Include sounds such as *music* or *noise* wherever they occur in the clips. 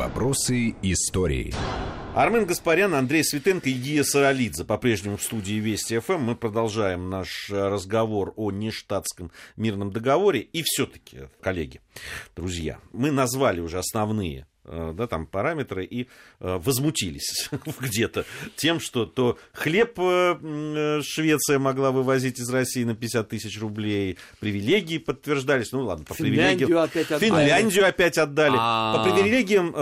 Вопросы истории. Армен Гаспарян, Андрей Светенко и Гия Саралидзе по-прежнему в студии Вести ФМ. Мы продолжаем наш разговор о нештатском мирном договоре. И все-таки, коллеги, друзья, мы назвали уже основные Э, да, там параметры и э, возмутились *laughs* где-то тем, что то хлеб э, Швеция могла вывозить из России на 50 тысяч рублей, привилегии подтверждались, ну ладно, по Финляндию привилегиям. опять отдали. Финляндию опять отдали. А. По привилегиям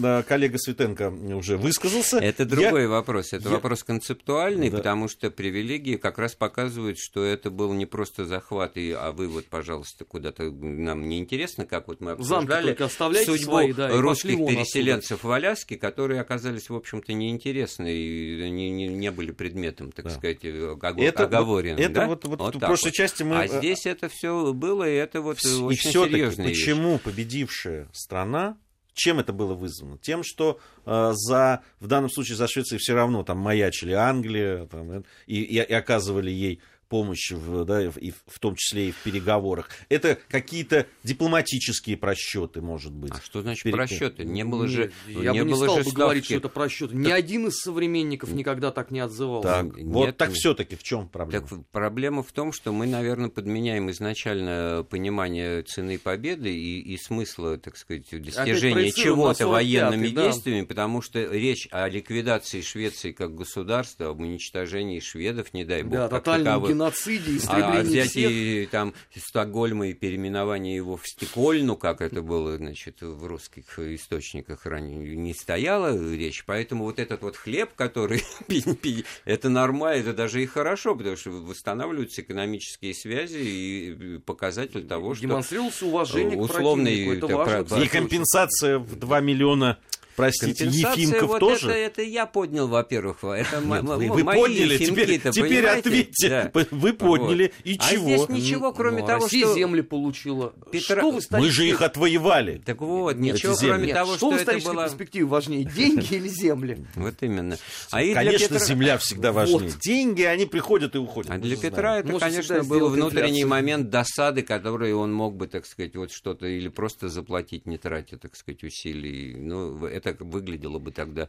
да, коллега Светенко уже высказался. Это Я- другой вопрос. Это я- вопрос концептуальный, Да. потому что привилегии как раз показывают, что это был не просто захват, и, а вы вот, пожалуйста, куда-то нам не интересно, как вот мы Замки обсуждали только оставляйте судьбу свои, да, русских вон переселенцев в Аляске, которые оказались, в общем-то, неинтересны и они не, не были предметом, так Да. сказать, ого- Это вот- оговоренным. это да? вот- вот в так прошлой части мы, А э, здесь это все было, и это вот И очень все-таки, серьезная вещь. почему победившая страна, чем это было вызвано? Тем, что э, за, в данном случае за Швецией все равно там маячили Англия там, э, и, и- и оказывали ей помощь, в, да, и в- том числе и в переговорах. Это какие-то дипломатические просчеты, может быть. А что значит Перед- просчеты? Не было же, Нет, я не бы не было стал же бы говорить, что это просчет. Ни один из современников никогда так не отзывался. Так, Нет, вот так все-таки в чем проблема? Так проблема в том, что мы, наверное, подменяем изначально понимание цены победы и, и смысла, так сказать, достижения чего-то 45-й, военными да. действиями, потому что речь о ликвидации Швеции как государства, об уничтожении шведов, не дай бог, Да, как таковых. Геноциде, А истреблении всех. взятие там Стокгольма и переименование его в Стекольну, как это было, значит, в русских источниках ранее, не стояла речь. Поэтому вот этот вот хлеб, который *laughs* это нормально, это даже и хорошо, потому что восстанавливаются экономические связи и показатель того, что Демонстрировался уважение к условный, противнику. Это важно, И компенсация в 2 миллиона, простите, Ефимков вот тоже? Это, это я поднял, во-первых. Это Нет, вы, вы подняли, теперь, теперь ответьте. Да. Вы подняли, и А чего? здесь ничего, кроме Ну, того, Россия что... земли получила. Петра- Что в исторической- Мы же их отвоевали. Так вот, Нет, ничего, кроме Нет, того, что что это было... перспективе важнее, деньги или земли? *laughs* Вот именно. А Конечно, Петра- земля всегда важнее. Деньги, они приходят и уходят. А для Петра это, конечно, был внутренний момент досады, который он мог бы, так сказать, вот что-то или просто заплатить, не тратя, так сказать, усилий. Ну, это выглядело бы тогда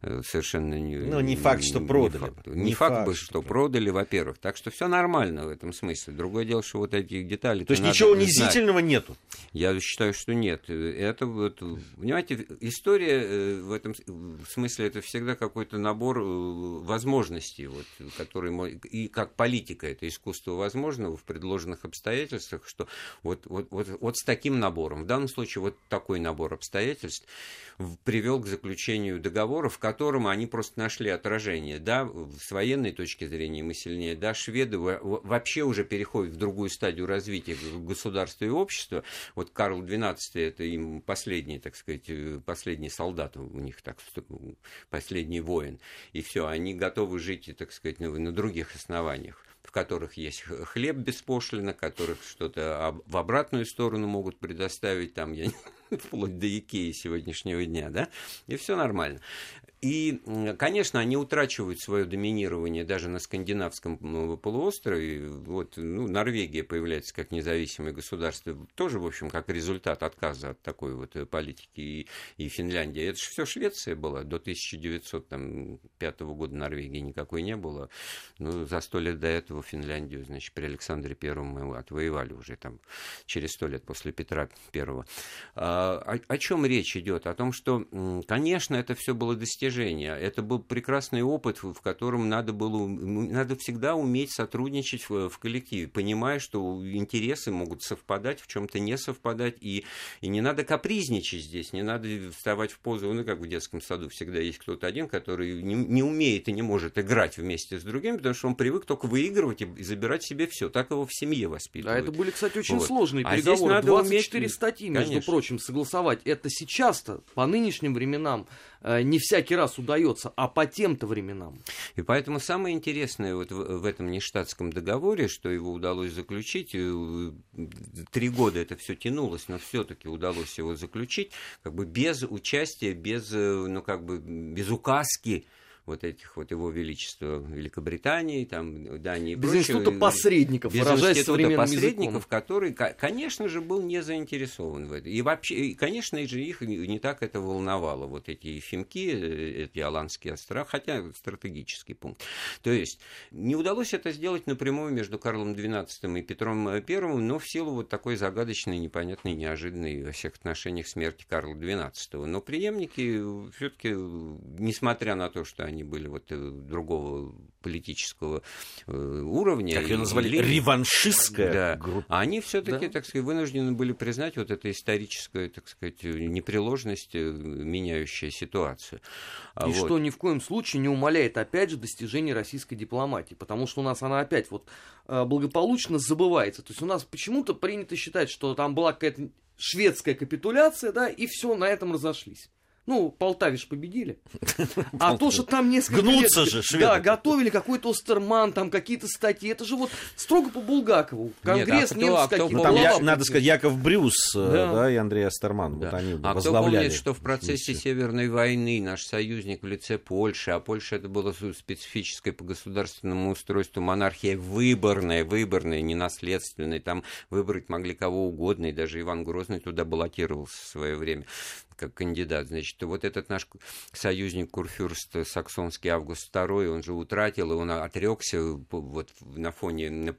э, совершенно не... Ну, не факт, что продали факт, не Не факт, факт, бы, что продали, во-первых. Так что все нормально в этом смысле. Другое дело, что вот эти детали... То есть ничего унизительного нету. Я считаю, что нет. Это вот, понимаете, история э, в этом смысле это всегда какой-то набор э, возможностей, вот, который мо- и как политика это искусство возможного в предложенных обстоятельствах, что вот, вот, вот, вот с таким набором, в данном случае вот такой набор обстоятельств привел к заключению договора, в котором они просто нашли отражение. Да, с военной точки зрения мы сильнее, да, шведы во- во- вообще уже переходят в другую стадию развития государства и общества. Вот Карл XII это им последний, так сказать, э, последний солдат у них, так, последний воин. И все, они готовы жить, так сказать, на, на других основаниях в которых есть хлеб беспошлино, которых что-то в обратную сторону могут предоставить, там, я не- *laughs* вплоть до Икеи сегодняшнего дня, да, и все нормально. И, конечно, они утрачивают свое доминирование даже на скандинавском полуострове. Вот, ну, Норвегия появляется как независимое государство, тоже, в общем, как результат отказа от такой вот э, политики. И, и Финляндия. Это же все Швеция была. До 1905 года Норвегии никакой не было. Ну, за сто лет до этого Финляндию, значит, при Александре Первом мы отвоевали уже там через сто лет после Петра Первого. А, о, о чем речь идет? О том, что, конечно, это все было достижение. Это был прекрасный опыт, в котором надо было, надо всегда уметь сотрудничать в, в коллективе, понимая, что интересы могут совпадать, в чем-то не совпадать, и, и не надо капризничать здесь, не надо вставать в позу, ну, как в детском саду всегда есть кто-то один, который не, не умеет и не может играть вместе с другими, потому что он привык только выигрывать и, и забирать себе все. Так его в семье А воспитывают. это были, кстати, очень Вот. сложные А здесь переговоры. надо 24 уметь- статьи, между Конечно. прочим, согласовать. Это сейчас-то, по нынешним временам, э, не всякий раз удается, а по тем-то временам. И поэтому самое интересное вот в, этом нештатском договоре, что его удалось заключить, э, три года это все тянулось, но все-таки удалось его заключить, как бы без участия, без, э, ну как бы без указки вот этих вот его величества Великобритании, там, Дании и Без прочего. института посредников, Без выражаясь института посредников, языком. который, ко- конечно же, был не заинтересован в этом. И вообще, и, конечно же, их не так это волновало, вот эти Ефимки, э, эти Аландские острова, хотя стратегический пункт. То есть, не удалось это сделать напрямую между Карлом XII и Петром I, но в силу вот такой загадочной, непонятной, неожиданной во всех отношениях смерти Карла XII. Но преемники все-таки, несмотря на то, что они были вот э, другого политического э, уровня, Как ее назвали, и- реваншистская да. группа. А они все-таки, Да. так сказать, вынуждены были признать вот это историческое, так сказать, непреложность, э, меняющая ситуацию. А И вот. что ни в коем случае не умаляет, опять же, достижений российской дипломатии, потому что у нас она опять вот благополучно забывается. То есть у нас почему-то принято считать, что там была какая-то шведская капитуляция, да, и все, на этом разошлись. Ну, Полтаве ж победили. *laughs* А то, что там несколько Гнутся лет, же шведы. Да, готовили какой-то Остерман, там какие-то статьи. Это же вот строго по Булгакову. Конгресс а кто- а кто каких-то. Ну, там, глава я- надо сказать, Яков Брюс э, Да. да. и Андрей Астерман. Да. Вот они а кто возглавляли. помнит, что в процессе. Северной войны наш союзник в лице Польши, а Польша это была специфическая по государственному устройству монархия выборная, выборная, не наследственная. Там выбрать могли кого угодно, и даже Иван Грозный туда баллотировался в свое время как кандидат. Значит, вот этот наш союзник Курфюрст Саксонский Август II, он же утратил, и он отрекся вот на фоне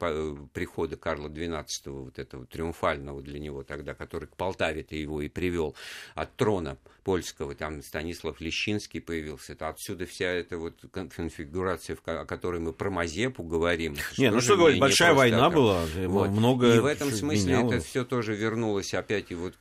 прихода Карла XII, вот этого триумфального для него тогда, который к Полтаве-то его и привел от трона польского, там Станислав Лещинский появился. Это отсюда вся эта вот кон- конфигурация, о которой мы про Мазепу говорим. Не, ну что говорить, большая война так. была, Вот. много И в этом смысле меняло. это все тоже вернулось опять и вот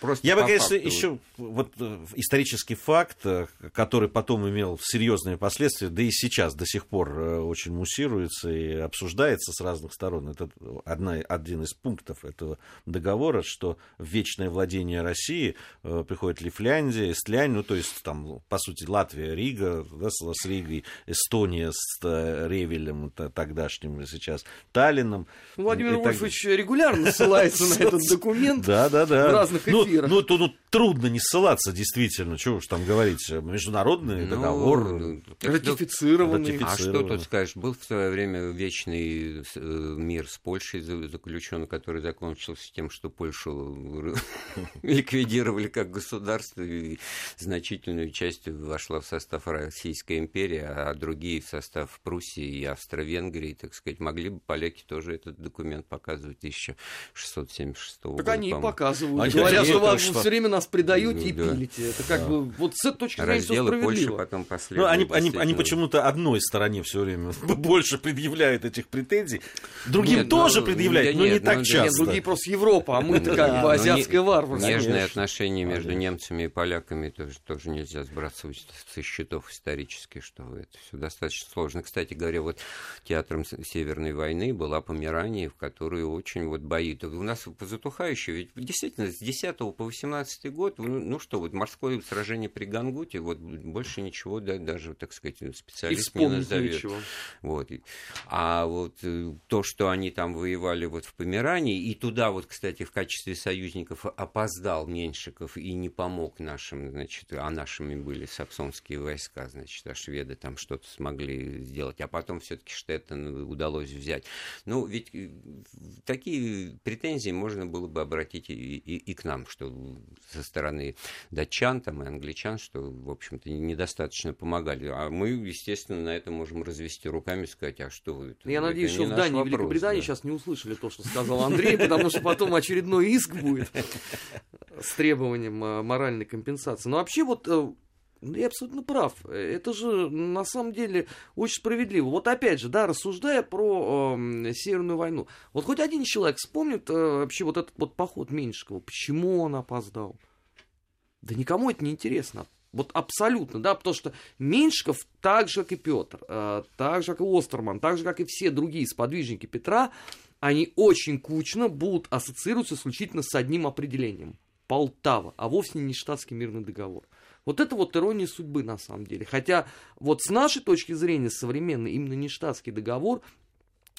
просто Я бы, конечно, еще вот э, исторический факт, э, который потом имел серьезные последствия, да и сейчас до сих пор э, очень муссируется и обсуждается с разных сторон. Это одна, один из пунктов этого договора, что в вечное владение России приходит Лифляндия, Эстляндия, ну то есть там, по сути, Латвия, Рига, да, с, Ригой, Эстония с Ревелем тогдашним сейчас, Таллином. Владимир и так Вольфович регулярно ссылается на этот *laughs* документ. В разных ну, эфирах. Ну, ну, трудно не ссылаться, действительно. Чего уж там говорить. Международный Ну, договор. так, Ратифицированный. Ратифицированный. А что тут скажешь? Был в свое время вечный э, мир с Польшей за- заключен, который закончился тем, что Польшу *laughs* ликвидировали как государство, и значительную часть вошла в состав Российской империи, а другие в состав Пруссии и Австро-Венгрии, так сказать. Могли бы поляки тоже этот документ показывать 1676 года. Так они и показывают. Они Говорят, что что- все время нас предаете и Ну, пилите. Это как бы вот с этой точки зрения все справедливо. потом Ну, последуют. они, они, они почему-то одной стороне все время *laughs* больше предъявляют этих претензий. Другим Нет, тоже ну, предъявляют, да но не нет, так ну, часто. Нет, другие просто Европа, а мы-то Ну, как бы азиатское варварство. Нежные отношения между немцами и поляками тоже, тоже нельзя сбрасывать со счетов исторически, что это все достаточно сложно. Кстати говоря, вот театром Северной войны была Померания, в которую очень вот бои. У нас позатухающие, ведь действительно с 10 по 18 год, ну, что, вот морское сражение при Гангуте, вот больше ничего, да, даже, так сказать, специалист не назовет. Вот. А вот э, то, что они там воевали вот в Померании, и туда вот, кстати, в качестве союзников опоздал Меньшиков и не помог нашим, значит, а нашими были саксонские войска, значит, а шведы там что-то смогли сделать, а потом все-таки Штеттен удалось взять. Ну, ведь э, такие претензии можно было бы обратить и, и- и к нам, что со стороны датчан там, и англичан, что, в общем-то, недостаточно помогали. А мы, естественно, на это можем развести руками и сказать, а что вы... это- Я это надеюсь, что в Дании и Великобритании да. сейчас не услышали то, что сказал Андрей, потому что потом очередной иск будет с требованием э, моральной компенсации. Но вообще вот э, ну, я абсолютно прав. Это же на самом деле очень справедливо. Вот опять же, да, рассуждая про э, Северную войну. Вот хоть один человек вспомнит э, вообще вот этот вот поход Меньшикова. Почему он опоздал? Да никому это не интересно. Вот абсолютно, да, потому что Меньшиков, так же, как и Петр, э, так же, как и Остерман, так же, как и все другие сподвижники Петра, они очень кучно будут ассоциироваться исключительно с одним определением. Полтава, а вовсе не штатский мирный договор. Вот это вот ирония судьбы на самом деле. Хотя вот с нашей точки зрения современный именно не штатский договор,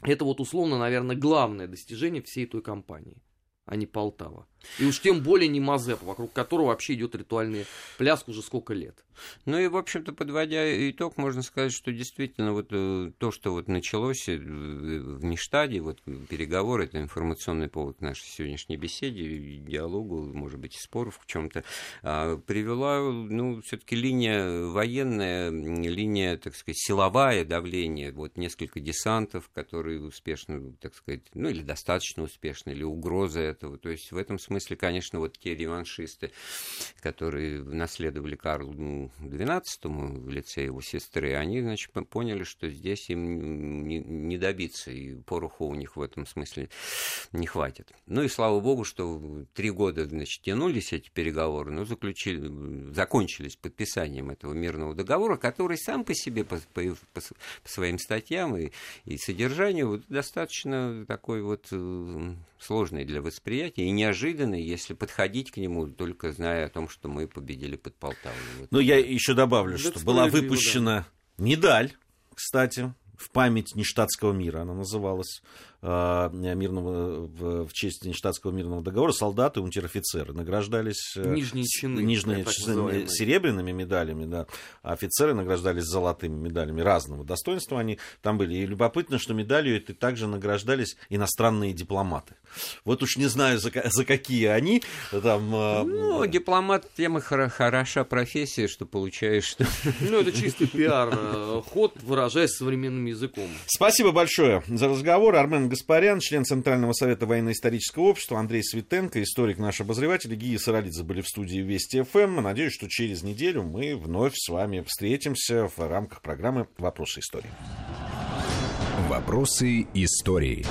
это вот условно, наверное, главное достижение всей той кампании, а не Полтава. И уж тем более не Мазепа, вокруг которого вообще идет ритуальный пляск уже сколько лет. Ну и, в общем-то, подводя итог, можно сказать, что действительно вот э, то, что вот началось э, в Ништаде, вот переговоры, это информационный повод нашей сегодняшней беседе, диалогу, может быть, и споров в чем-то, а, привела, ну, все-таки линия военная, линия, так сказать, силовая давление, вот несколько десантов, которые успешно, так сказать, ну или достаточно успешно, или угроза этого. То есть в этом смысле, конечно, вот те реваншисты, которые наследовали Карлу XII в лице его сестры, они, значит, поняли, что здесь им не, добиться, и пороху у них в этом смысле не хватит. Ну и слава богу, что три года, значит, тянулись эти переговоры, но заключили, закончились подписанием этого мирного договора, который сам по себе, по, по, по, своим статьям и, и содержанию достаточно такой вот э, сложный для восприятия и неожиданный, если подходить к нему, только зная о том, что мы победили под Полтавой. Вот. Ну, я еще добавлю, что была выпущена да. медаль, кстати, в память нештатского мира, она называлась. Э, мирного, в, честь Нештатского мирного договора солдаты и унтер-офицеры награждались э, нижние чины, нижние чины серебряными медалями, да, а офицеры награждались золотыми медалями разного достоинства они там были. И любопытно, что медалью это также награждались иностранные дипломаты. Вот уж не знаю, за, за какие они там... Э, ну, дипломат тема хороша профессия, что получаешь. Ну, это чистый пиар, ход, выражаясь современным языком. Спасибо большое за разговор. Армен Гаспарян, член Центрального совета военно-исторического общества, Андрей Светенко, историк, наш обозреватель, Гия Саралидзе были в студии Вести ФМ. Надеюсь, что через неделю мы вновь с вами встретимся в рамках программы «Вопросы истории». Вопросы истории.